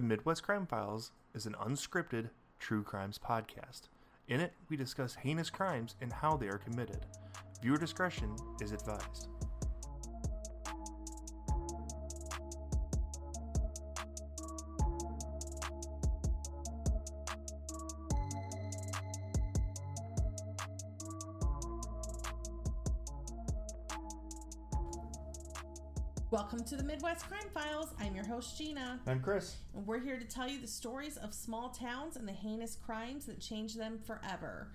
The Midwest Crime Files is an unscripted true crimes podcast. In it, we discuss heinous crimes and how they are committed. Viewer discretion is advised. Midwest Crime Files. I'm your host, Gina. I'm Chris. And we're here to tell you the stories of small towns and the heinous crimes that change them forever.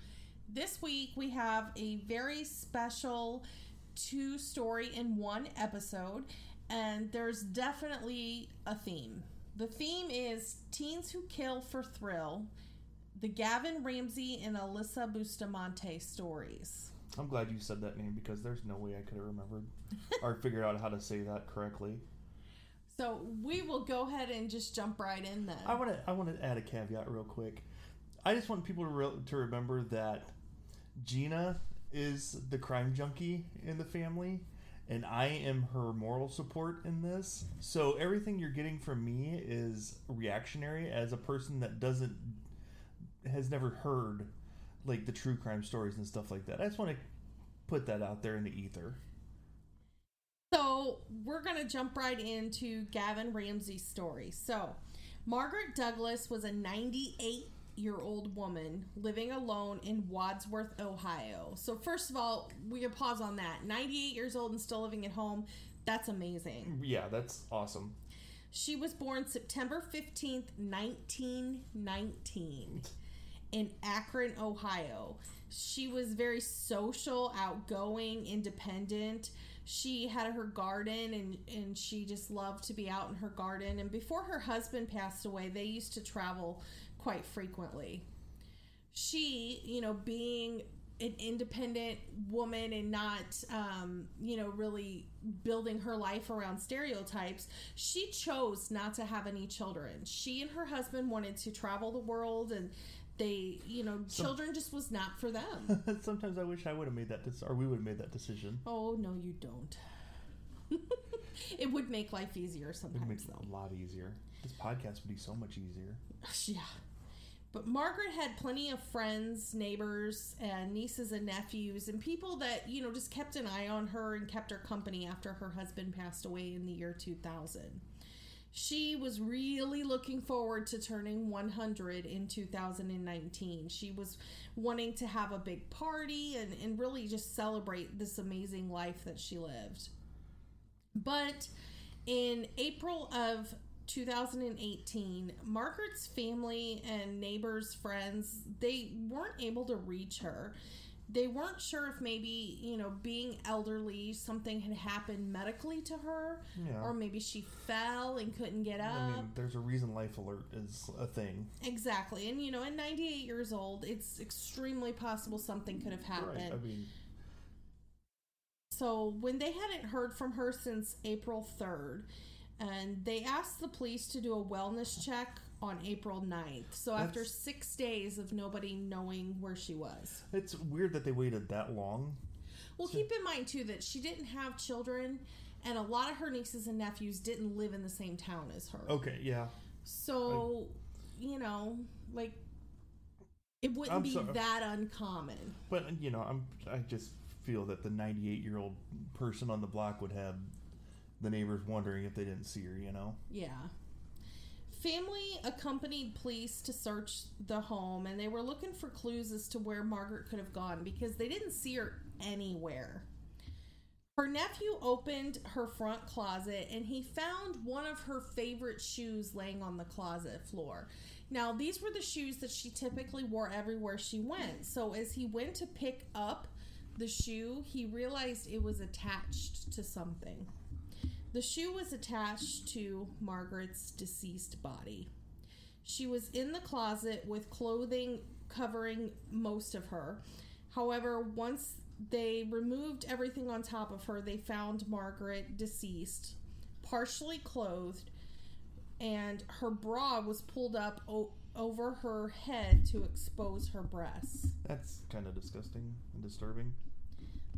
This week, we have a very special two story in one episode, and there's definitely a theme. The theme is Teens Who Kill for Thrill, the Gavon Ramsey and Alyssa Bustamante stories. I'm glad you said that name because there's no way I could have remembered or figured out how to say that correctly. So we will go ahead and just jump right in then. I want to I want to add a caveat real quick. I just want people to re- to remember that Gina is the crime junkie in the family and I am her moral support in this. So everything you're getting from me is reactionary as a person that doesn't has never heard like the true crime stories and stuff like that. I just want to put that out there in the ether. So we're going to jump right into Gavon Ramsey's story. So Margaret Douglas was a 98 year old woman living alone in Wadsworth, Ohio. So, first of all, we can pause on that. 98 years old and still living at home. That's amazing. Yeah, that's awesome. She was born September 15th, 1919 in Akron, Ohio. She was very social, outgoing, independent. She had her garden and, and she just loved to be out in her garden. And before her husband passed away, they used to travel quite frequently. She, you know, being an independent woman and not um, you know really building her life around stereotypes she chose not to have any children she and her husband wanted to travel the world and they you know children just was not for them. Sometimes i wish i would have made that decision or we would have made that decision. Oh no you don't. It would make life easier sometimes it would make though. a lot easier. This podcast would be so much easier. Yeah. But Margaret had plenty of friends, neighbors, and nieces and nephews, and people that, you know, just kept an eye on her and kept her company after her husband passed away in the year 2000. She was really looking forward to turning 100 in 2019. She was wanting to have a big party and, and really just celebrate this amazing life that she lived. But in April of 2018, Margaret's family and neighbors, friends, they weren't able to reach her. They weren't sure if maybe, you know, being elderly, something had happened medically to her, yeah. or maybe she fell and couldn't get up. I mean, there's a reason life alert is a thing. Exactly. And, you know, at 98 years old, it's extremely possible something could have happened. Right. I mean, so when they hadn't heard from her since April 3rd, and they asked the police to do a wellness check on April 9th. So That's, after six days of nobody knowing where she was. It's weird that they waited that long. Well, keep in mind, too, that she didn't have children, and a lot of her nieces and nephews didn't live in the same town as her. Okay, yeah. So, I, you know, like, it wouldn't I'm be sorry. that uncommon. But, you know, I'm, I just feel that the 98 year old person on the block would have the neighbors wondering if they didn't see her, you know? Yeah. Family accompanied police to search the home and they were looking for clues as to where Margaret could have gone because they didn't see her anywhere. Her nephew opened her front closet and he found one of her favorite shoes laying on the closet floor. Now, these were the shoes that she typically wore everywhere she went. So, as he went to pick up the shoe, he realized it was attached to something. The shoe was attached to Margaret's deceased body. She was in the closet with clothing covering most of her. However, once they removed everything on top of her, they found Margaret deceased, partially clothed, and her bra was pulled up o- over her head to expose her breasts. That's kind of disgusting and disturbing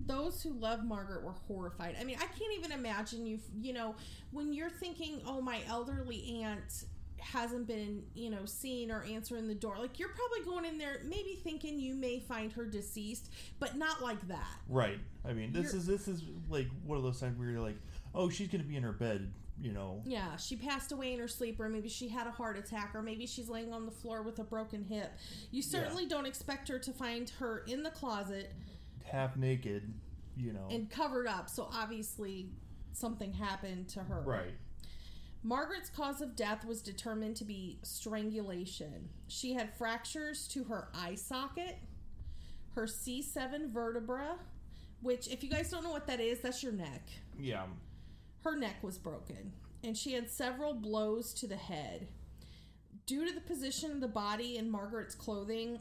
those who love Margaret were horrified. I mean, I can't even imagine you, you know, when you're thinking, oh, my elderly aunt hasn't been, you know, seen or answering the door. Like you're probably going in there maybe thinking you may find her deceased, but not like that. Right. I mean, this You're- is this is like one of those times where you're like, oh, she's gonna be in her bed, you know. Yeah, she passed away in her sleep, or maybe she had a heart attack, or maybe she's laying on the floor with a broken hip. You certainly don't expect her to find her in the closet half naked, you know. and covered up, so obviously something happened to her. right. Margaret's cause of death was determined to be strangulation. She had fractures to her eye socket, her C7 vertebra, which, if you guys don't know what that is, that's your neck. Yeah. Her neck was broken, and she had several blows to the head. Due to the position of the body and Margaret's clothing,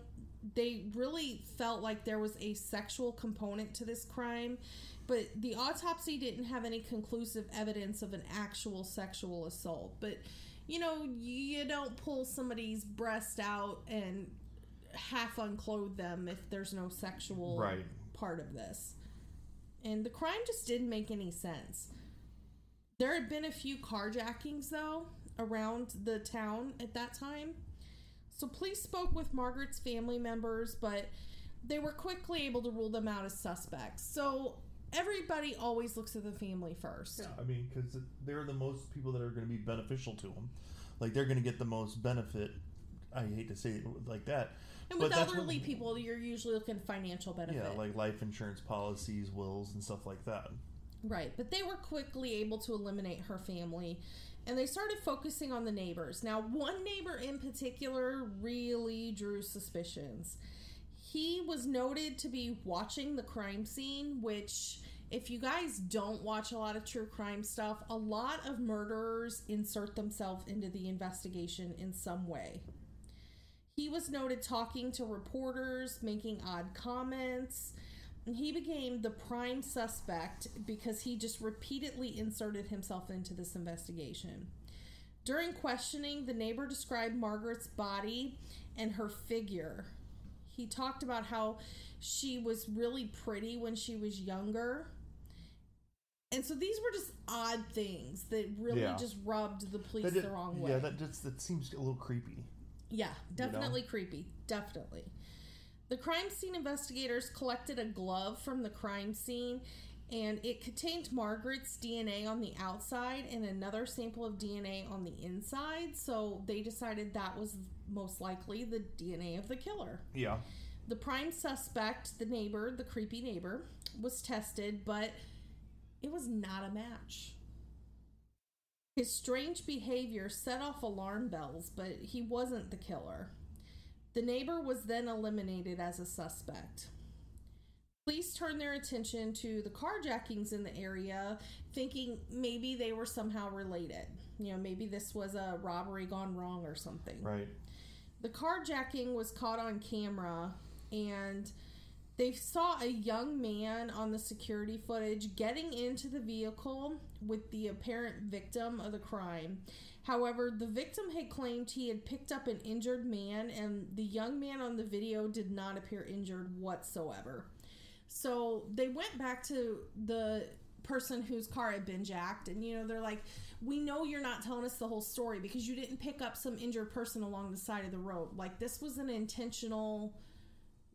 they really felt like there was a sexual component to this crime, but the autopsy didn't have any conclusive evidence of an actual sexual assault. But you know, you don't pull somebody's breast out and half unclothe them if there's no sexual Right. part of this. And the crime just didn't make any sense. There had been a few carjackings, though, around the town at that time. So police spoke with Margaret's family members, but they were quickly able to rule them out as suspects. So everybody always looks at the family first. Yeah. I mean, because they're the most people that are going to be beneficial to them. Like they're going to get the most benefit. I hate to say it like that. And with but that's what- elderly people, you're usually looking financial benefit. Yeah, like life insurance policies, wills, and stuff like that. Right, but they were quickly able to eliminate her family and they started focusing on the neighbors. Now, one neighbor in particular really drew suspicions. He was noted to be watching the crime scene, which, if you guys don't watch a lot of true crime stuff, a lot of murderers insert themselves into the investigation in some way. He was noted talking to reporters, making odd comments. He became the prime suspect because he just repeatedly inserted himself into this investigation. During questioning, the neighbor described Margaret's body and her figure. He talked about how she was really pretty when she was younger. And so these were just odd things that really Yeah. just rubbed the police That the wrong way. Yeah, that just that seems a little creepy. Yeah, definitely creepy. Definitely. The crime scene investigators collected a glove from the crime scene and it contained Margaret's DNA on the outside and another sample of DNA on the inside. So they decided that was most likely the DNA of the killer. Yeah. The prime suspect, the neighbor, the creepy neighbor, was tested, but it was not a match. His strange behavior set off alarm bells, but he wasn't the killer. The neighbor was then eliminated as a suspect. Police turned their attention to the carjackings in the area, thinking maybe they were somehow related. You know, maybe this was a robbery gone wrong or something. Right. The carjacking was caught on camera, and they saw a young man on the security footage getting into the vehicle with the apparent victim of the crime. However, the victim had claimed he had picked up an injured man, and the young man on the video did not appear injured whatsoever. So they went back to the person whose car had been jacked, and you know, they're like, We know you're not telling us the whole story because you didn't pick up some injured person along the side of the road. Like, this was an intentional.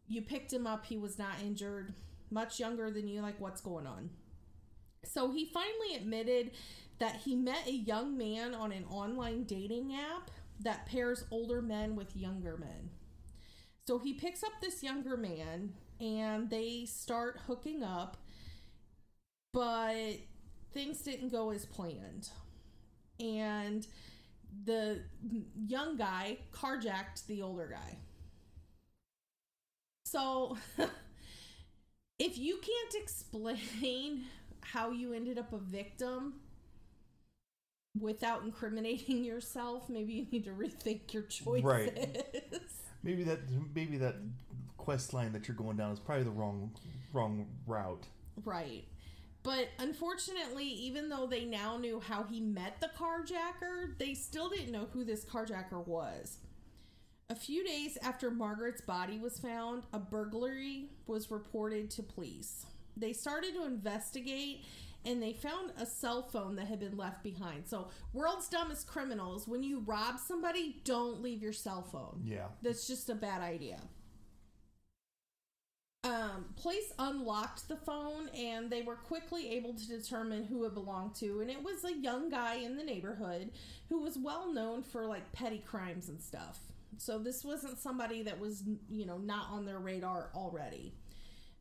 You picked him up, he was not injured, much younger than you. Like, what's going on? So he finally admitted that he met a young man on an online dating app that pairs older men with younger men. So he picks up this younger man and they start hooking up, but things didn't go as planned. And the young guy carjacked the older guy. So if you can't explain how you ended up a victim without incriminating yourself, maybe you need to rethink your choices. Right. Maybe that maybe that quest line that you're going down is probably the wrong wrong route. Right. But unfortunately, even though they now knew how he met the carjacker, they still didn't know who this carjacker was. A few days after Margaret's body was found, a burglary was reported to police. They started to investigate, and they found a cell phone that had been left behind. So, world's dumbest criminals, when you rob somebody, don't leave your cell phone. Yeah. That's just a bad idea. Um, police unlocked the phone and they were quickly able to determine who it belonged to. And it was a young guy in the neighborhood who was well known for like petty crimes and stuff. So this wasn't somebody that was, you know, not on their radar already.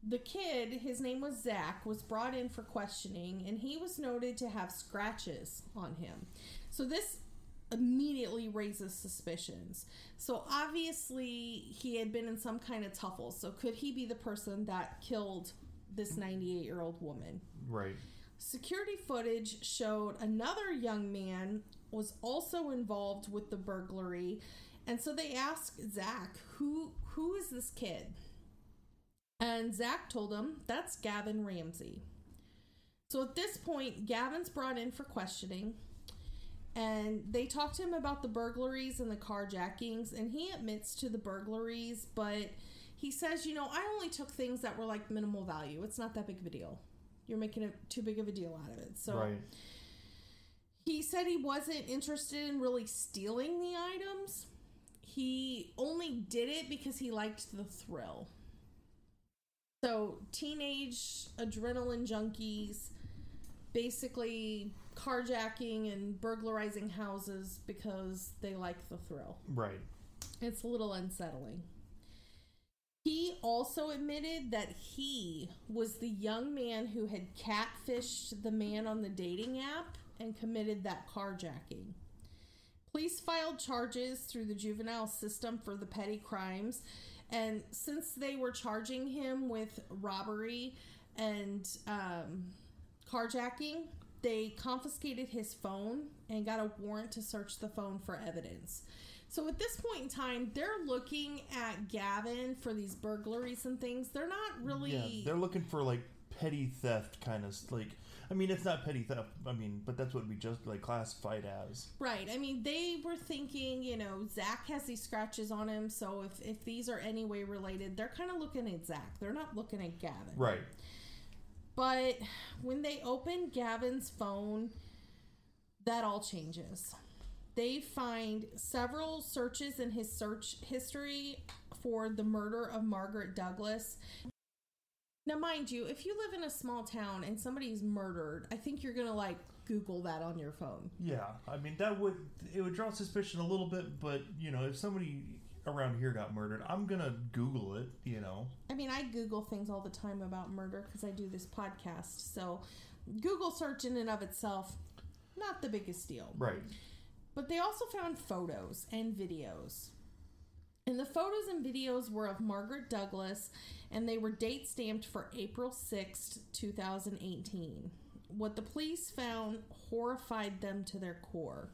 The kid, his name was Zach, was brought in for questioning and he was noted to have scratches on him. So this immediately raises suspicions. So obviously he had been in some kind of tuffle. So could he be the person that killed this 98 year old woman? Right. Security footage showed another young man was also involved with the burglary. And so they asked Zach, who who is this kid? And Zach told him that's Gavon Ramsey. So at this point, Gavon's brought in for questioning and they talk to him about the burglaries and the carjackings and he admits to the burglaries but he says you know i only took things that were like minimal value. It's not that big of a deal. You're making it too big of a deal out of it. So right. he said he wasn't interested in really stealing the items. He only did it because he liked the thrill so teenage adrenaline junkies basically carjacking and burglarizing houses because they like the thrill. Right. It's a little unsettling. He also admitted that he was the young man who had catfished the man on the dating app and committed that carjacking. Police filed charges through the juvenile system for the petty crimes, and since they were charging him with robbery and um, carjacking, they confiscated his phone and got a warrant to search the phone for evidence. So at this point in time, they're looking at Gavon for these burglaries and things. They're not really. Yeah, they're looking for like petty theft kind of like. I mean, it's not petty theft. I mean, but that's what we just like classified as. Right. I mean, they were thinking, you know, Zach has these scratches on him, so if if these are any way related, they're kind of looking at Zach. They're not looking at Gavon. Right. But when they open Gavon's phone, that all changes. They find several searches in his search history for the murder of Margaret Douglas. Now, mind you, if you live in a small town and somebody's murdered, I think you're gonna like Google that on your phone. Yeah, I mean that would it would draw suspicion a little bit, but you know if somebody around here got murdered, I'm gonna Google it. You know. I mean, I Google things all the time about murder because I do this podcast. So, Google search in and of itself, not the biggest deal. Right. But they also found photos and videos. And the photos and videos were of Margaret Douglas, and they were date stamped for April 6th, 2018. What the police found horrified them to their core.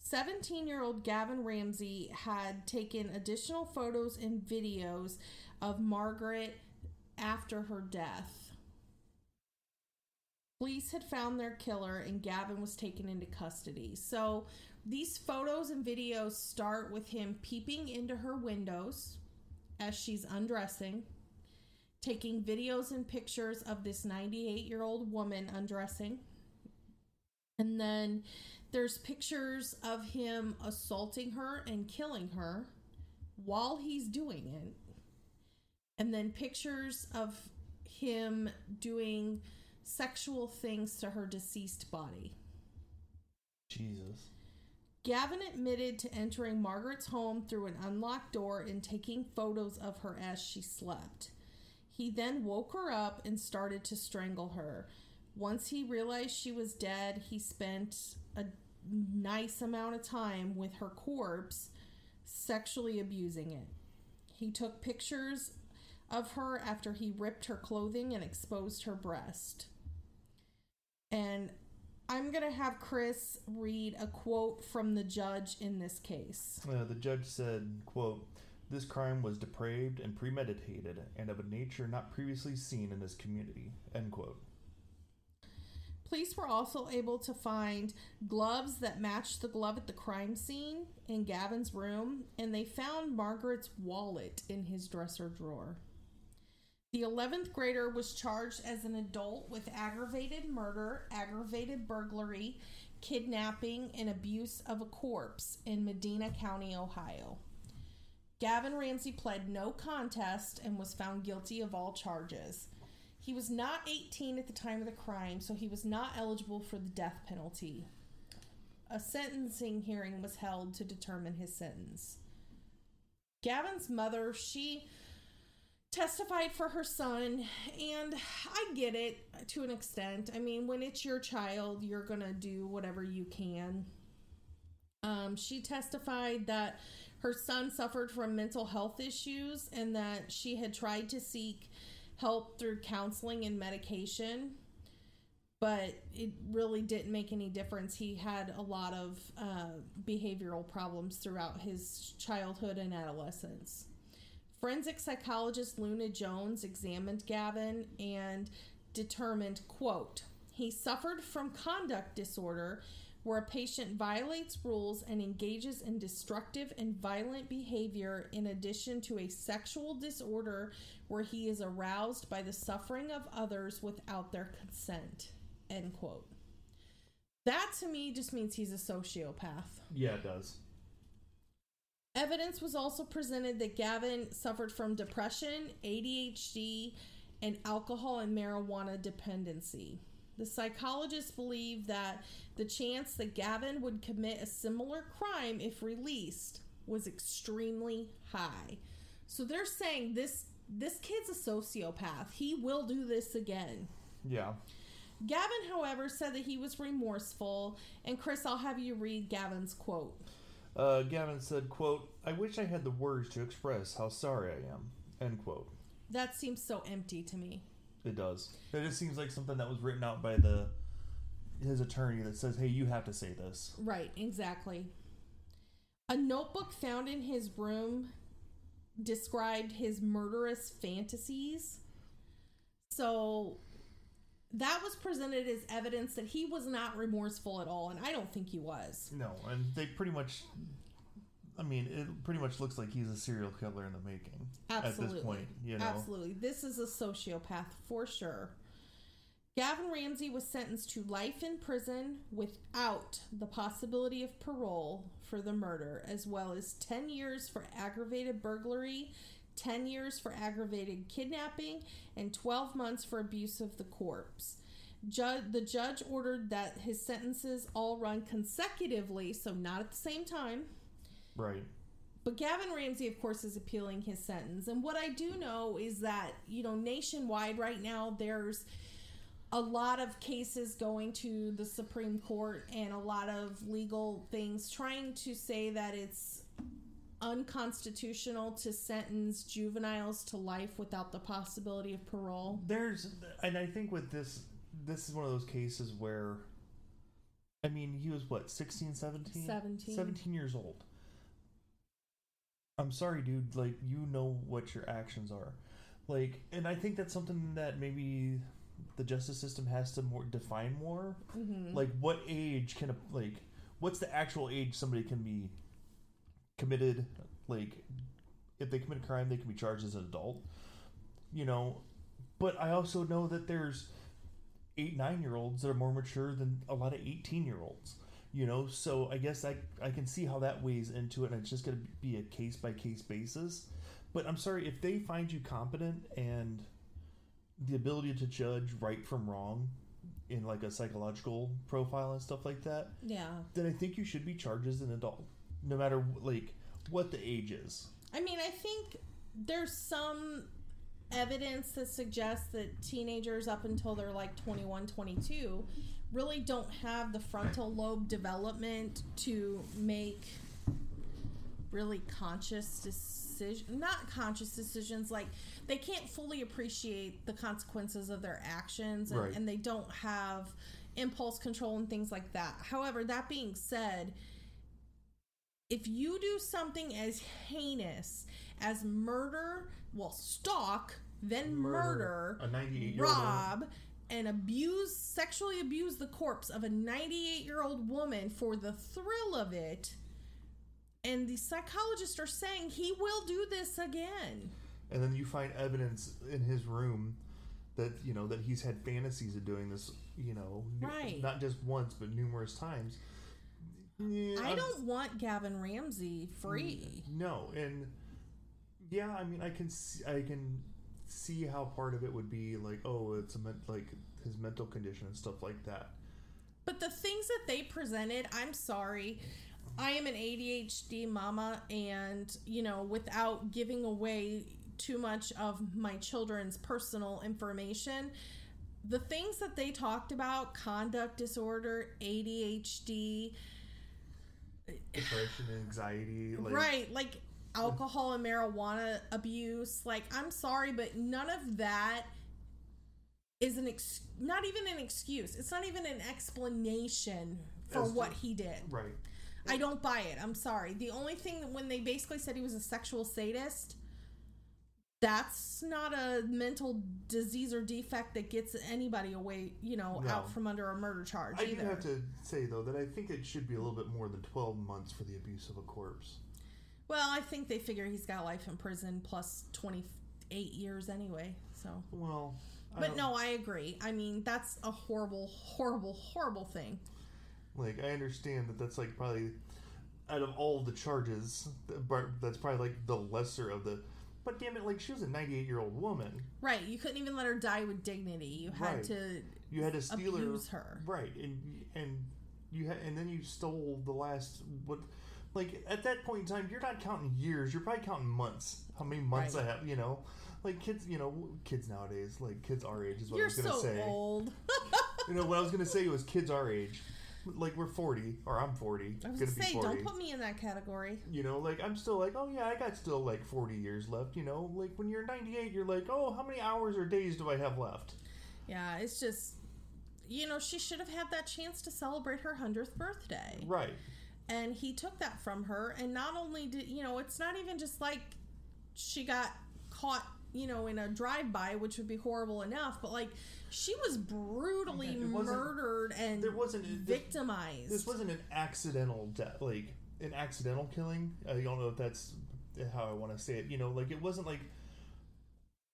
17 year old Gavon Ramsey had taken additional photos and videos of Margaret after her death. Police had found their killer and Gavon was taken into custody. So these photos and videos start with him peeping into her windows as she's undressing, taking videos and pictures of this 98 year old woman undressing. And then there's pictures of him assaulting her and killing her while he's doing it. And then pictures of him doing sexual things to her deceased body. Jesus. Gavon admitted to entering Margaret's home through an unlocked door and taking photos of her as she slept. He then woke her up and started to strangle her. Once he realized she was dead, he spent a nice amount of time with her corpse, sexually abusing it. He took pictures of her after he ripped her clothing and exposed her breast. And I'm going to have Chris read a quote from the judge in this case. Uh, the judge said, "quote This crime was depraved and premeditated, and of a nature not previously seen in this community." End quote. Police were also able to find gloves that matched the glove at the crime scene in Gavon's room, and they found Margaret's wallet in his dresser drawer. The 11th grader was charged as an adult with aggravated murder, aggravated burglary, kidnapping, and abuse of a corpse in Medina County, Ohio. Gavon Ramsey pled no contest and was found guilty of all charges. He was not 18 at the time of the crime, so he was not eligible for the death penalty. A sentencing hearing was held to determine his sentence. Gavon's mother, she testified for her son, and I get it to an extent. I mean, when it's your child, you're going to do whatever you can. Um, she testified that her son suffered from mental health issues and that she had tried to seek help through counseling and medication, but it really didn't make any difference. He had a lot of uh, behavioral problems throughout his childhood and adolescence. Forensic psychologist Luna Jones examined Gavon and determined, quote, he suffered from conduct disorder where a patient violates rules and engages in destructive and violent behavior in addition to a sexual disorder where he is aroused by the suffering of others without their consent. End quote. That to me just means he's a sociopath. Yeah, it does. Evidence was also presented that Gavon suffered from depression, ADHD, and alcohol and marijuana dependency. The psychologists believe that the chance that Gavon would commit a similar crime if released was extremely high. So they're saying this this kid's a sociopath. He will do this again. Yeah. Gavon, however, said that he was remorseful, and Chris, I'll have you read Gavon's quote. Uh, Gavon said, quote, I wish I had the words to express how sorry I am. End quote. That seems so empty to me. It does. It just seems like something that was written out by the his attorney that says, "Hey, you have to say this." Right, exactly. A notebook found in his room described his murderous fantasies. So that was presented as evidence that he was not remorseful at all, and I don't think he was. No, and they pretty much. I mean, it pretty much looks like he's a serial killer in the making Absolutely. at this point. You know, Absolutely. This is a sociopath for sure. Gavon Ramsey was sentenced to life in prison without the possibility of parole for the murder, as well as 10 years for aggravated burglary, 10 years for aggravated kidnapping, and 12 months for abuse of the corpse. Ju- the judge ordered that his sentences all run consecutively, so not at the same time. right? But Gavon Ramsey, of course, is appealing his sentence. And what I do know is that, you know, nationwide right now, there's a lot of cases going to the Supreme Court and a lot of legal things trying to say that it's unconstitutional to sentence juveniles to life without the possibility of parole. There's, and I think with this, this is one of those cases where, I mean, he was what 16, 17? 17. 17 years old. I'm sorry, dude. Like, you know what your actions are. Like, and I think that's something that maybe the justice system has to more define more. Mm-hmm. Like, what age can a like? What's the actual age somebody can be committed? Like, if they commit a crime, they can be charged as an adult. You know, but I also know that there's eight, nine year olds that are more mature than a lot of eighteen year olds. You know, so I guess I I can see how that weighs into it, and it's just going to be a case by case basis. But I'm sorry if they find you competent and the ability to judge right from wrong in like a psychological profile and stuff like that, yeah. then I think you should be charged as an adult, no matter like what the age is. I mean, I think there's some evidence that suggests that teenagers up until they're like 21, 22 really don't have the frontal lobe development to make really conscious decisions, not conscious decisions, like they can't fully appreciate the consequences of their actions and, Right. and they don't have impulse control and things like that. However, that being said, if you do something as heinous as murder, well, stalk, then murder, a 98 old. rob, and abuse, sexually abuse the corpse of a 98 year old woman for the thrill of it, and the psychologists are saying he will do this again. and then you find evidence in his room that you know that he's had fantasies of doing this. You know, Right. Not just once, but numerous times. Yeah, I I'm- don't want Gavon Ramsey free. No, and yeah, I mean, I can see, I can see how part of it would be like, oh, it's a men- like his mental condition and stuff like that. But the things that they presented, I'm sorry. I am an ADHD mama, and, you know, without giving away too much of my children's personal information, the things that they talked about conduct disorder, ADHD, Depression, anxiety, like right, like alcohol and marijuana abuse, like, I'm sorry, but none of that is an ex- not even an excuse. It's not even an explanation for As what he did. right. I don't buy it. I'm sorry. The only thing that when they basically said he was a sexual sadist, that's not a mental disease or defect that gets anybody away, you know, No. out from under a murder charge I do have to say though that I think it should be a little bit more than twelve months for the abuse of a corpse. well, I think they figure he's got life in prison plus 28 years anyway. So, Well, I but don't- no, I agree. I mean, that's a horrible, horrible, horrible thing. Like I understand that that's like probably out of all the charges, that's probably like the lesser of the. But damn it, like she was a 98 year old woman. Right. You couldn't even let her die with dignity. You had Right. to You had to steal abuse her, her. right? And and you had and then you stole the last what. Like at that point in time, you're not counting years. You're probably counting months. How many months Right. I have? You know, like kids. You know, kids nowadays, like kids our age is what I You're was gonna so say. old. You know, what I was gonna say was kids our age. Like we're 40, or I'm 40. I was gonna gonna be say, 40. don't put me in that category. You know, like I'm still like, oh yeah, I got still like 40 years left. You know, like when you're 98, you're like, oh, how many hours or days do I have left? Yeah, it's just, you know, she should have had that chance to celebrate her 100th birthday. Right. And he took that from her. And not only did, you know, it's not even just like she got caught, you know, in a drive by, which would be horrible enough, but like she was brutally Yeah, murdered and there wasn't- this- victimized. This wasn't an accidental death, like an accidental killing. Uh, I don't know if that's how I want to say it. You know, like it wasn't like,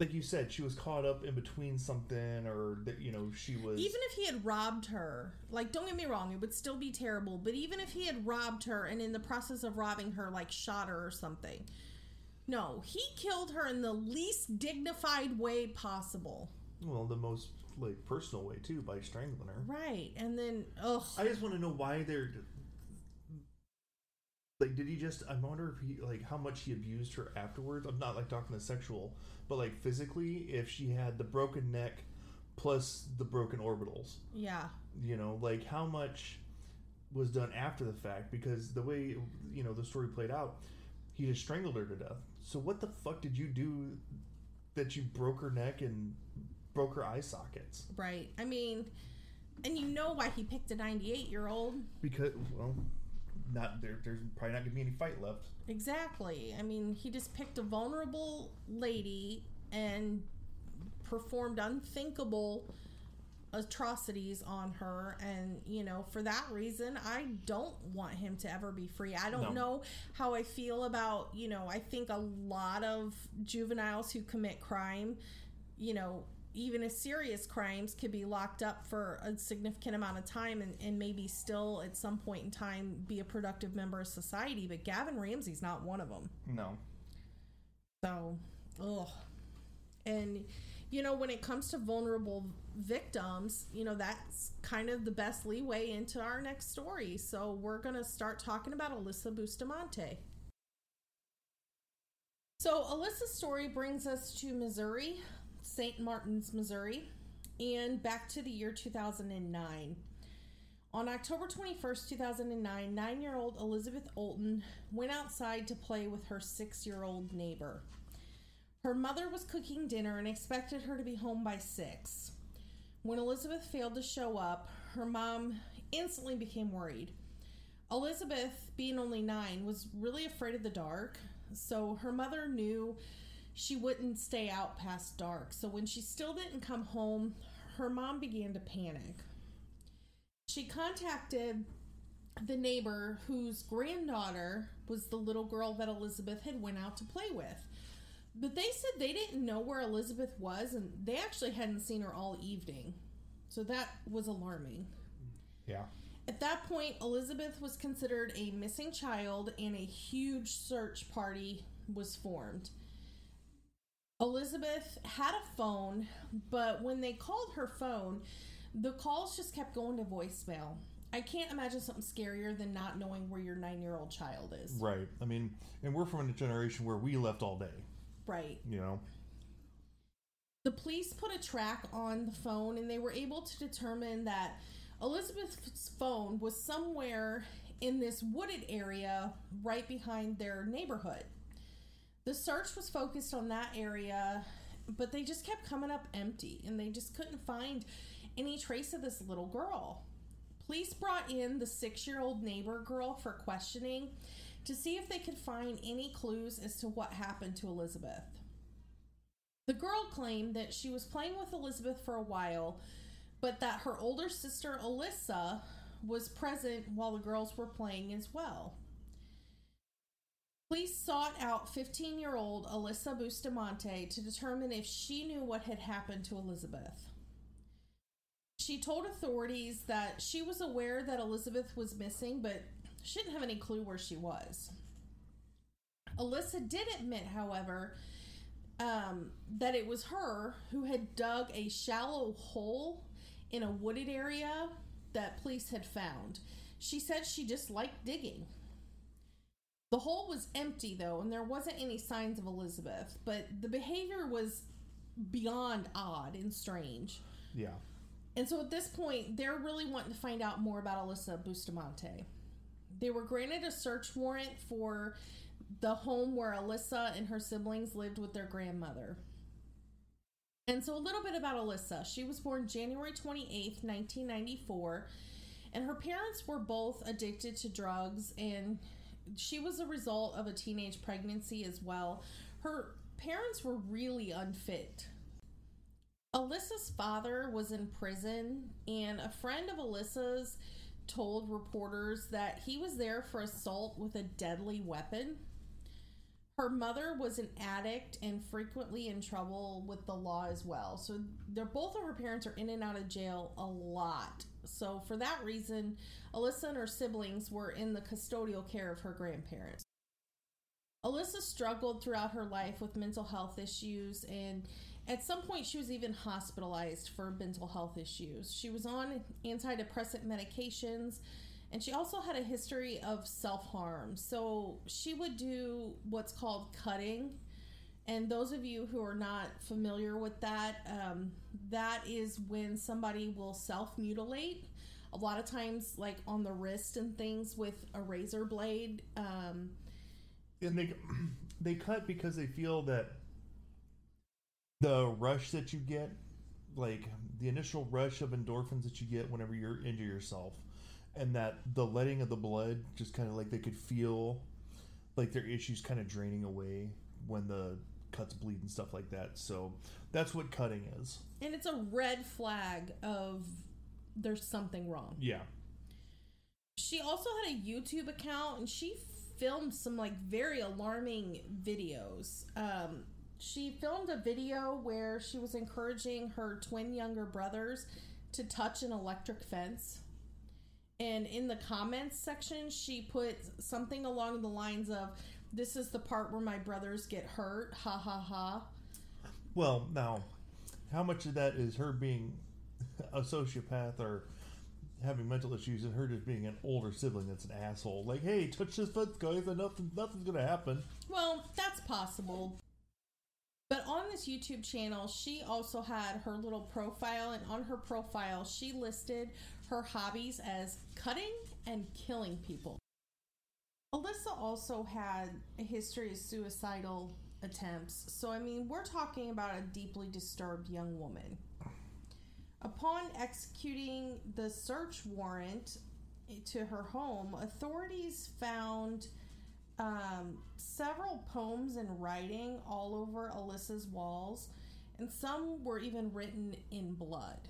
like you said, she was caught up in between something, or that you know she was. even if he had robbed her, like, don't get me wrong, it would still be terrible. But even if he had robbed her and in the process of robbing her, like, shot her or something, no, he killed her in the least dignified way possible. well, the most like personal way too, by strangling her. Right. And then, ugh. I just want to know why they're like. Did he just? I wonder if he like how much he abused her afterwards. I'm not like talking the sexual, but like physically, if she had the broken neck plus the broken orbitals. yeah. You know, like how much was done after the fact? Because the way you know the story played out, he just strangled her to death. So what the fuck did you do that you broke her neck and broke her eye sockets? Right. I mean, and you know why he picked a 98 year old. Because well, not there. There's probably not gonna be any fight left. Exactly. I mean, he just picked a vulnerable lady and performed unthinkable atrocities on her and you know for that reason i don't want him to ever be free i don't No. know how i feel about you know i think a lot of juveniles who commit crime you know even as serious crimes could be locked up for a significant amount of time and, and maybe still at some point in time be a productive member of society but gavon ramsey's not one of them No. so, ugh. And, you know, when it comes to vulnerable victims, you know, that's kind of the best leeway into our next story. So, we're going to start talking about Alyssa Bustamante. So, Alyssa's story brings us to Missouri, St. Martin's, Missouri, and back to the year 2009. On October 21st, 2009, nine year old Elizabeth Olten went outside to play with her six year old neighbor. Her mother was cooking dinner and expected her to be home by six. When Elizabeth failed to show up, her mom instantly became worried. Elizabeth, being only nine, was really afraid of the dark, so her mother knew she wouldn't stay out past dark. So when she still didn't come home, her mom began to panic. She contacted the neighbor whose granddaughter was the little girl that Elizabeth had went out to play with. But they said they didn't know where Elizabeth was and they actually hadn't seen her all evening. So that was alarming. Yeah. At that point, Elizabeth was considered a missing child and a huge search party was formed. Elizabeth had a phone, but when they called her phone, the calls just kept going to voicemail. I can't imagine something scarier than not knowing where your nine year old child is. Right. I mean, and we're from a generation where we left all day, Right. you know? The police put a track on the phone and they were able to determine that Elizabeth's phone was somewhere in this wooded area right behind their neighborhood. The search was focused on that area, but they just kept coming up empty and they just couldn't find any trace of this little girl. Police brought in the six year old neighbor girl for questioning to see if they could find any clues as to what happened to Elizabeth. The girl claimed that she was playing with Elizabeth for a while, but that her older sister Alyssa was present while the girls were playing as well. Police sought out 15 year old Alyssa Bustamante to determine if she knew what had happened to Elizabeth. She told authorities that she was aware that Elizabeth was missing, but she didn't have any clue where she was. Alyssa did admit, however, um, that it was her who had dug a shallow hole in a wooded area that police had found. She said she just liked digging. The hole was empty though, and there wasn't any signs of Elizabeth, but the behavior was beyond odd and strange. Yeah. And so at this point, they're really wanting to find out more about Alyssa Bustamante. They were granted a search warrant for the home where Alyssa and her siblings lived with their grandmother. And so a little bit about Alyssa. She was born January 28th, 1994, and her parents were both addicted to drugs and she was a result of a teenage pregnancy as well. Her parents were really unfit Alyssa's father was in prison, and a friend of Alyssa's told reporters that he was there for assault with a deadly weapon. Her mother was an addict and frequently in trouble with the law as well. So they're both of her parents are in and out of jail a lot. So for that reason, Alyssa and her siblings were in the custodial care of her grandparents. Alyssa struggled throughout her life with mental health issues and at some point, she was even hospitalized for mental health issues. She was on antidepressant medications, and she also had a history of self harm. So she would do what's called cutting. And those of you who are not familiar with that, um, that is when somebody will self mutilate. A lot of times, like on the wrist and things with a razor blade. Um, and they they cut because they feel that the rush that you get, like the initial rush of endorphins that you get whenever you're into yourself, and that the letting of the blood just kind of like they could feel like their issues kind of draining away when the cuts bleed and stuff like that. So that's what cutting is. And it's a red flag of there's something wrong. Yeah. She also had a YouTube account and she filmed some like very alarming videos. Um, she filmed a video where she was encouraging her twin younger brothers to touch an electric fence. And in the comments section, she put something along the lines of, This is the part where my brothers get hurt. Ha ha ha. Well, now, how much of that is her being a sociopath or having mental issues and her just being an older sibling that's an asshole? Like, hey, touch this fence, guys, and nothing, nothing's going to happen. Well, that's possible. But on this YouTube channel, she also had her little profile, and on her profile, she listed her hobbies as cutting and killing people. Alyssa also had a history of suicidal attempts, so I mean, we're talking about a deeply disturbed young woman. Upon executing the search warrant to her home, authorities found um, several poems and writing all over Alyssa's walls, and some were even written in blood.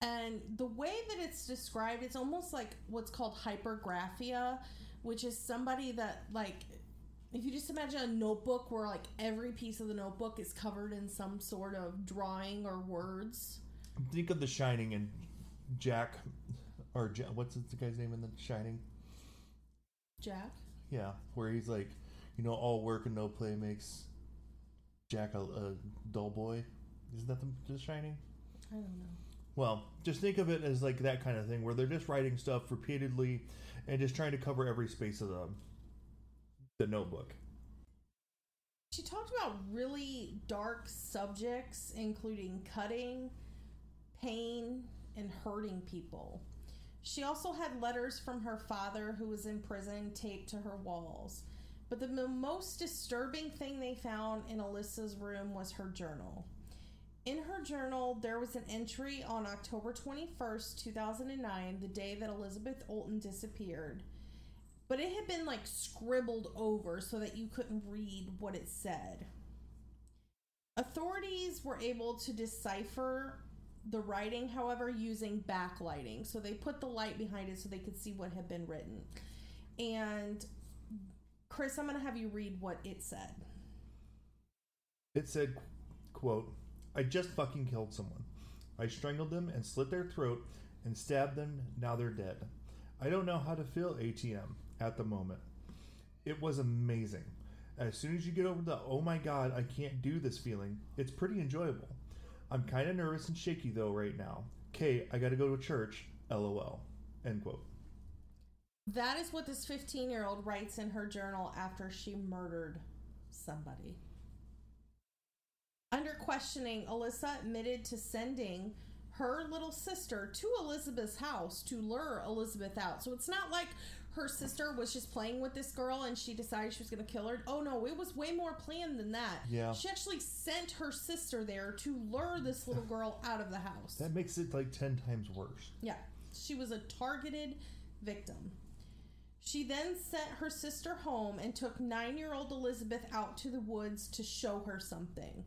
And the way that it's described, it's almost like what's called hypergraphia, which is somebody that like if you just imagine a notebook where like every piece of the notebook is covered in some sort of drawing or words. Think of The Shining and Jack, or Ja- what's the guy's name in The Shining? Jack. Yeah, where he's like, you know, all work and no play makes Jack a, a dull boy. Isn't that the, the Shining? I don't know. Well, just think of it as like that kind of thing where they're just writing stuff repeatedly and just trying to cover every space of the the notebook. She talked about really dark subjects, including cutting, pain, and hurting people. She also had letters from her father, who was in prison, taped to her walls. But the mo- most disturbing thing they found in Alyssa's room was her journal. In her journal, there was an entry on October 21st, 2009, the day that Elizabeth Olten disappeared. But it had been like scribbled over so that you couldn't read what it said. Authorities were able to decipher the writing, however, using backlighting. So they put the light behind it so they could see what had been written. And Chris, I'm going to have you read what it said. It said, quote, I just fucking killed someone. I strangled them and slit their throat and stabbed them. Now they're dead. I don't know how to feel ATM at the moment. It was amazing. As soon as you get over the oh my god, I can't do this feeling, it's pretty enjoyable. I'm kind of nervous and shaky though right now. K, I gotta go to church. LOL. End quote. That is what this 15 year old writes in her journal after she murdered somebody. Under questioning, Alyssa admitted to sending her little sister to Elizabeth's house to lure Elizabeth out. So it's not like her sister was just playing with this girl and she decided she was going to kill her. Oh no, it was way more planned than that. Yeah. She actually sent her sister there to lure this little girl out of the house. That makes it like 10 times worse. Yeah, she was a targeted victim. She then sent her sister home and took nine year old Elizabeth out to the woods to show her something.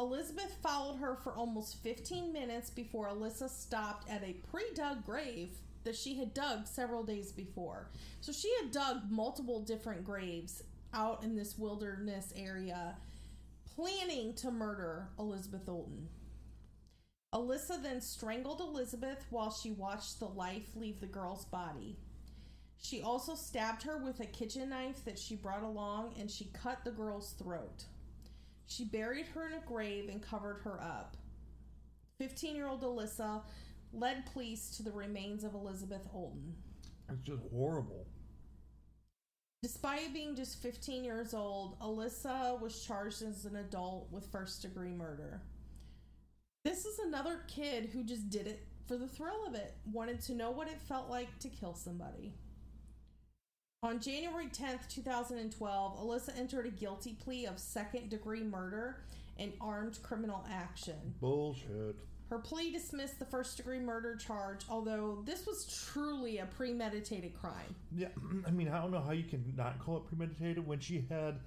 Elizabeth followed her for almost 15 minutes before Alyssa stopped at a pre dug grave that she had dug several days before. So she had dug multiple different graves out in this wilderness area, planning to murder Elizabeth Olten. Alyssa then strangled Elizabeth while she watched the life leave the girl's body. She also stabbed her with a kitchen knife that she brought along and she cut the girl's throat. She buried her in a grave and covered her up. 15 year old Alyssa led police to the remains of Elizabeth Olten. It's just horrible. Despite being just 15 years old, Alyssa was charged as an adult with first degree murder. This is another kid who just did it for the thrill of it, wanted to know what it felt like to kill somebody. On January 10th, 2012, Alyssa entered a guilty plea of second degree murder and armed criminal action. Bullshit. Her plea dismissed the first degree murder charge, although this was truly a premeditated crime. Yeah, I mean, I don't know how you can not call it premeditated when she had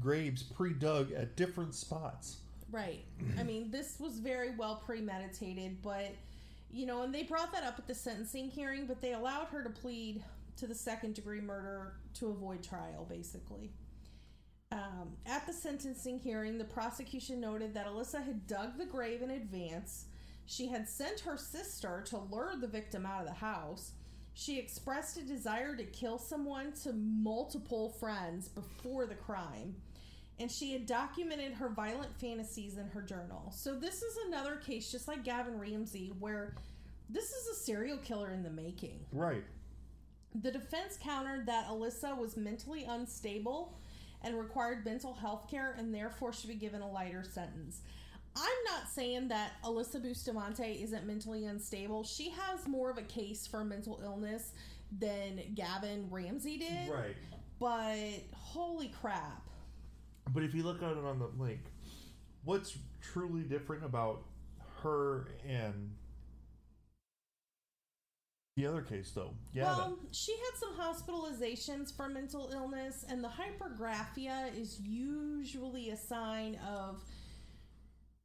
graves pre-dug at different spots. Right. I mean, this was very well premeditated, but, you know, and they brought that up at the sentencing hearing, but they allowed her to plead to the second degree murder to avoid trial, basically. Um, at the sentencing hearing, the prosecution noted that Alyssa had dug the grave in advance. She had sent her sister to lure the victim out of the house. She expressed a desire to kill someone to multiple friends before the crime. And she had documented her violent fantasies in her journal. So, this is another case, just like Gavon Ramsey, where this is a serial killer in the making. Right. The defense countered that Alyssa was mentally unstable and required mental health care and therefore should be given a lighter sentence. I'm not saying that Alyssa Bustamante isn't mentally unstable. She has more of a case for mental illness than Gavon Ramsey did. Right. But holy crap. But if you look at it on the like, what's truly different about her and the other case, though? Yeah. Well, she had some hospitalizations for mental illness, and the hypergraphia is usually a sign of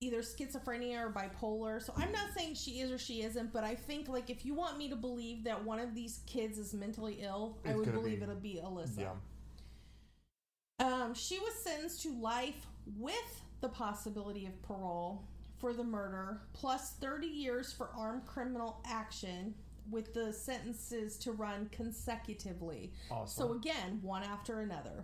either schizophrenia or bipolar. So I'm not saying she is or she isn't, but I think like if you want me to believe that one of these kids is mentally ill, I would believe be- it'll be Alyssa. yeah. Um, she was sentenced to life with the possibility of parole for the murder, plus 30 years for armed criminal action, with the sentences to run consecutively. Awesome. So, again, one after another.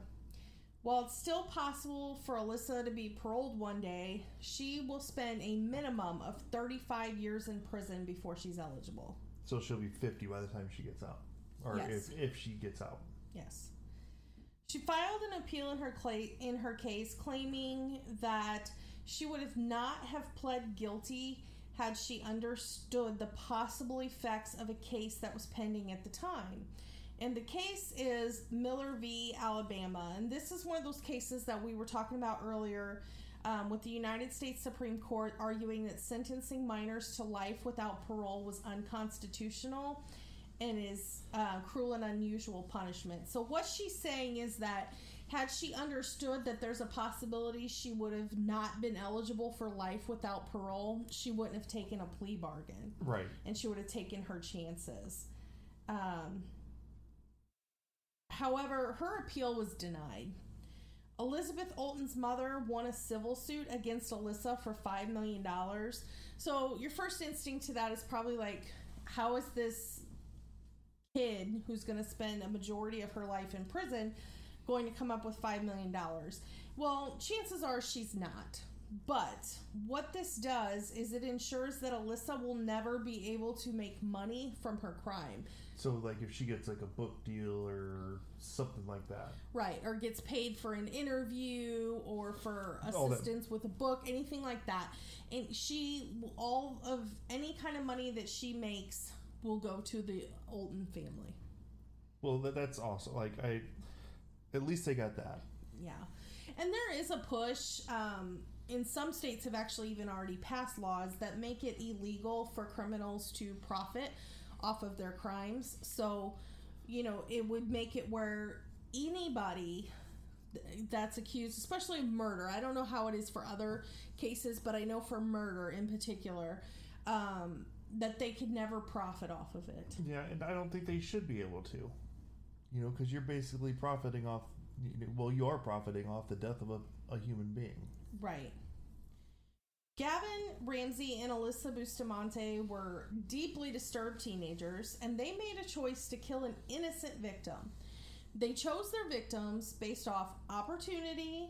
While it's still possible for Alyssa to be paroled one day, she will spend a minimum of 35 years in prison before she's eligible. So she'll be 50 by the time she gets out. Or Yes. if, if she gets out. Yes. She filed an appeal in her cla- in her case claiming that she would have not have pled guilty had she understood the possible effects of a case that was pending at the time. And the case is Miller v. Alabama. And this is one of those cases that we were talking about earlier um, with the United States Supreme Court arguing that sentencing minors to life without parole was unconstitutional and is uh, cruel and unusual punishment. So, what she's saying is that had she understood that there's a possibility she would have not been eligible for life without parole, she wouldn't have taken a plea bargain Right. and she would have taken her chances. Um, however, her appeal was denied. Elizabeth Olten's mother won a civil suit against Alyssa for $5 million. So, your first instinct to that is probably like, how is this kid who's going to spend a majority of her life in prison going to come up with $5 million? Well, chances are she's not. But what this does is it ensures that Alyssa will never be able to make money from her crime. So, like, if she gets, like, a book deal or something like that. Right, or gets paid for an interview or for assistance with a book, anything like that. And she, all of any kind of money that she makes will go to the Olten family. Well, that's awesome. Like, I. At least they got that. Yeah. And there is a push. Um, in some states have actually even already passed laws that make it illegal for criminals to profit off of their crimes. So, you know, it would make it where anybody that's accused, especially of murder, I don't know how it is for other cases, but I know for murder in particular, um, that they could never profit off of it. Yeah, and I don't think they should be able to. You know, because you're basically profiting off. you know, Well, you are profiting off the death of a, a human being. Right. Gavon Ramsey and Alyssa Bustamante were deeply disturbed teenagers, and they made a choice to kill an innocent victim. They chose their victims based off opportunity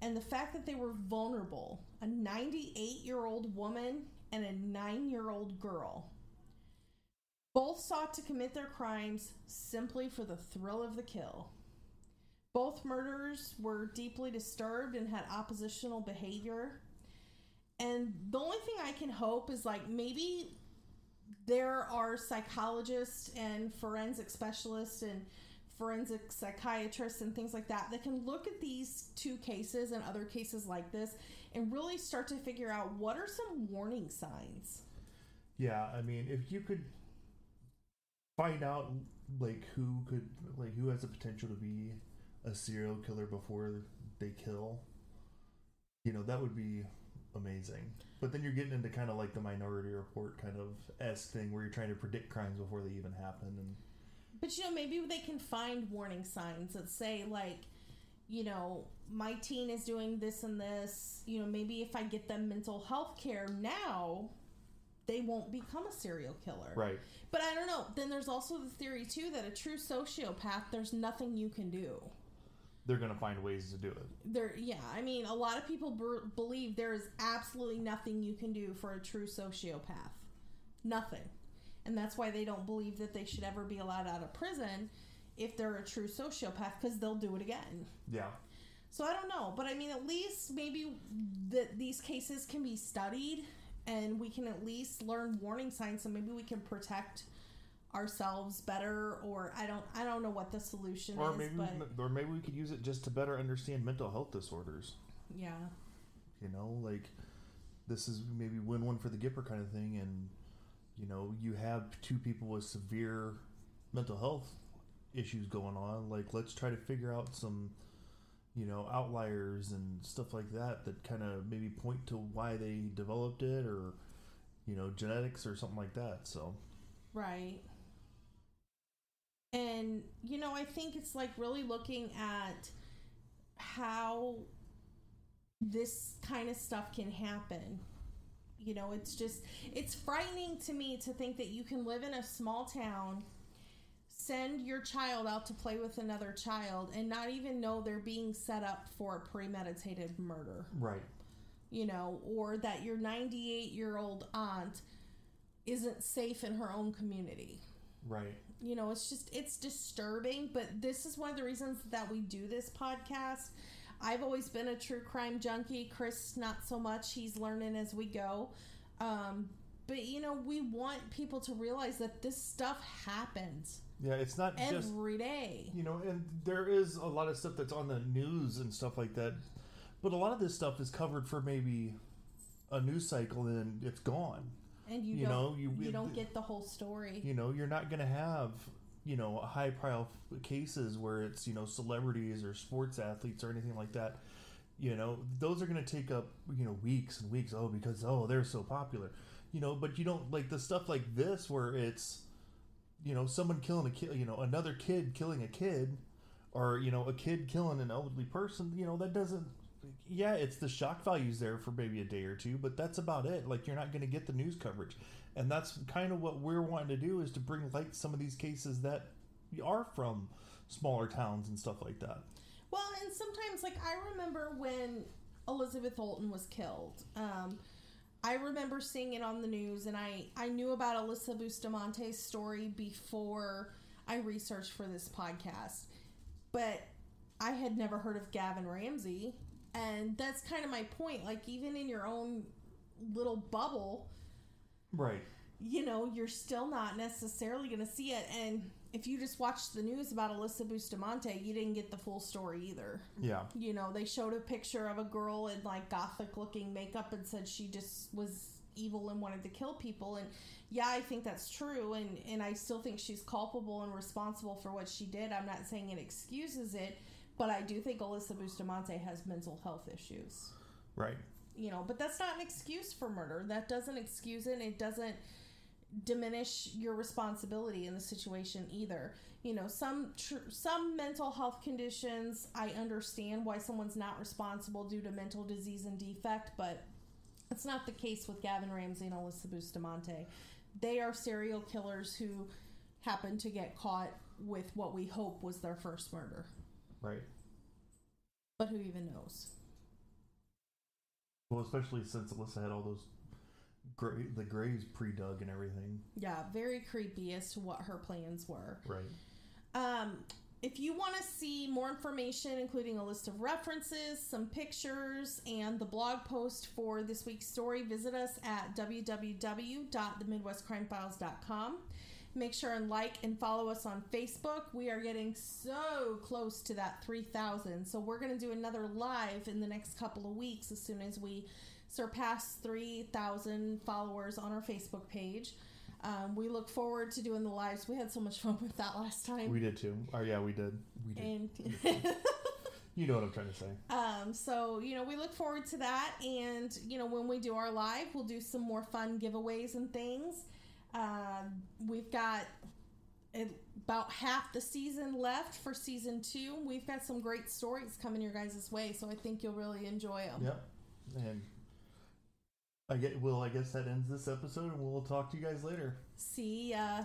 and the fact that they were vulnerable a 98 year old woman and a 9 year old girl. Both sought to commit their crimes simply for the thrill of the kill. Both murderers were deeply disturbed and had oppositional behavior. And the only thing I can hope is like maybe there are psychologists and forensic specialists and forensic psychiatrists and things like that that can look at these two cases and other cases like this and really start to figure out what are some warning signs. Yeah, I mean, if you could find out like who could like who has the potential to be a serial killer before they kill, you know, that would be amazing. But then you're getting into kind of like the Minority Report kind of s thing where you're trying to predict crimes before they even happen, and But you know, maybe they can find warning signs that say like, you know, my teen is doing this and this. You know, maybe if I get them mental health care now, they won't become a serial killer. right, But I don't know. Then there's also the theory too that a true sociopath, there's nothing you can do. they're gonna find ways to do it. There, yeah. I mean, a lot of people b- believe there is absolutely nothing you can do for a true sociopath. Nothing. And that's why they don't believe that they should ever be allowed out of prison if they're a true sociopath because they'll do it again. Yeah, So I don't know, but I mean, at least maybe that these cases can be studied, and we can at least learn warning signs, so maybe we can protect ourselves better. Or I don't, I don't know what the solution or is, maybe but or maybe we could use it just to better understand mental health disorders. yeah, you know like this is maybe win one for the gipper kind of thing and you know you have two people with severe mental health issues going on like let's try to figure out some you know outliers and stuff like that that kind of maybe point to why they developed it or you know genetics or something like that so right. And you know, I think it's like really looking at how this kind of stuff can happen. You know, it's just it's frightening to me to think that you can live in a small town, send your child out to play with another child and not even know they're being set up for a premeditated murder. Right. You know, or that your 98-year-old aunt isn't safe in her own community Right. you know it's just it's disturbing but this is one of the reasons that we do this podcast i've always been a true crime junkie chris not so much he's learning as we go um, but you know we want people to realize that this stuff happens Yeah, it's not just every day you know, and there is a lot of stuff that's on the news and stuff like that, but a lot of this stuff is covered for maybe a news cycle and it's gone. and you, you don't know, you- you don't get the whole story You know, you're not going to have you know high profile cases where it's you know celebrities or sports athletes or anything like that. You know, those are going to take up you know weeks and weeks. Oh, because oh they're so popular. You know, but you don't like the stuff like this where it's you know someone killing a kid. You know, another kid killing a kid, or you know a kid killing an elderly person. You know that doesn't. Yeah, it's the shock values there for maybe a day or two, but that's about it. Like you're not going to get the news coverage, and that's kind of what we're wanting to do is to bring light some of these cases that are from smaller towns and stuff like that. Well, and sometimes, like, I remember when Elizabeth Olten was killed. Um, I remember seeing it on the news, and I, I knew about Alyssa Bustamante's story before I researched for this podcast. But I had never heard of Gavon Ramsey. And that's kind of my point. Like, even in your own little bubble, Right. you know, you're still not necessarily going to see it. And if you just watched the news about Alyssa Bustamante, you didn't get the full story either. Yeah. You know, they showed a picture of a girl in like gothic looking makeup and said she just was evil and wanted to kill people. And yeah, I think that's true. And, and I still think she's culpable and responsible for what she did. I'm not saying it excuses it, but I do think Alyssa Bustamante has mental health issues Right. you know but that's not an excuse for murder that doesn't excuse it it doesn't diminish your responsibility in the situation either. You know some tr- some mental health conditions i understand why someone's not responsible due to mental disease and defect but it's not the case with gavon ramsey and alyssa bustamante. They are serial killers who happen to get caught with what we hope was their first murder. Right. but who even knows? Well, especially since Alyssa had all those gra- the graves pre-dug and everything. yeah very creepy as to what her plans were Right. Um, if you want to see more information, including a list of references, some pictures, and the blog post for this week's story, visit us at www.themidwestcrimefiles.com. Make sure and like and follow us on Facebook. We are getting so close to that 3,000. So we're going to do another live in the next couple of weeks as soon as we surpass 3,000 followers on our Facebook page. Um, we look forward to doing the lives. We had so much fun with that last time. We did too. Oh yeah, we did. We did. and You know what I'm trying to say. um, so you know we look forward to that, and you know when we do our live, we'll do some more fun giveaways and things. Um, we've got about half the season left for season two. We've got some great stories coming your guys' way, so I think you'll really enjoy them. Yep. And I get well. I guess that ends this episode, and we'll talk to you guys later. See ya.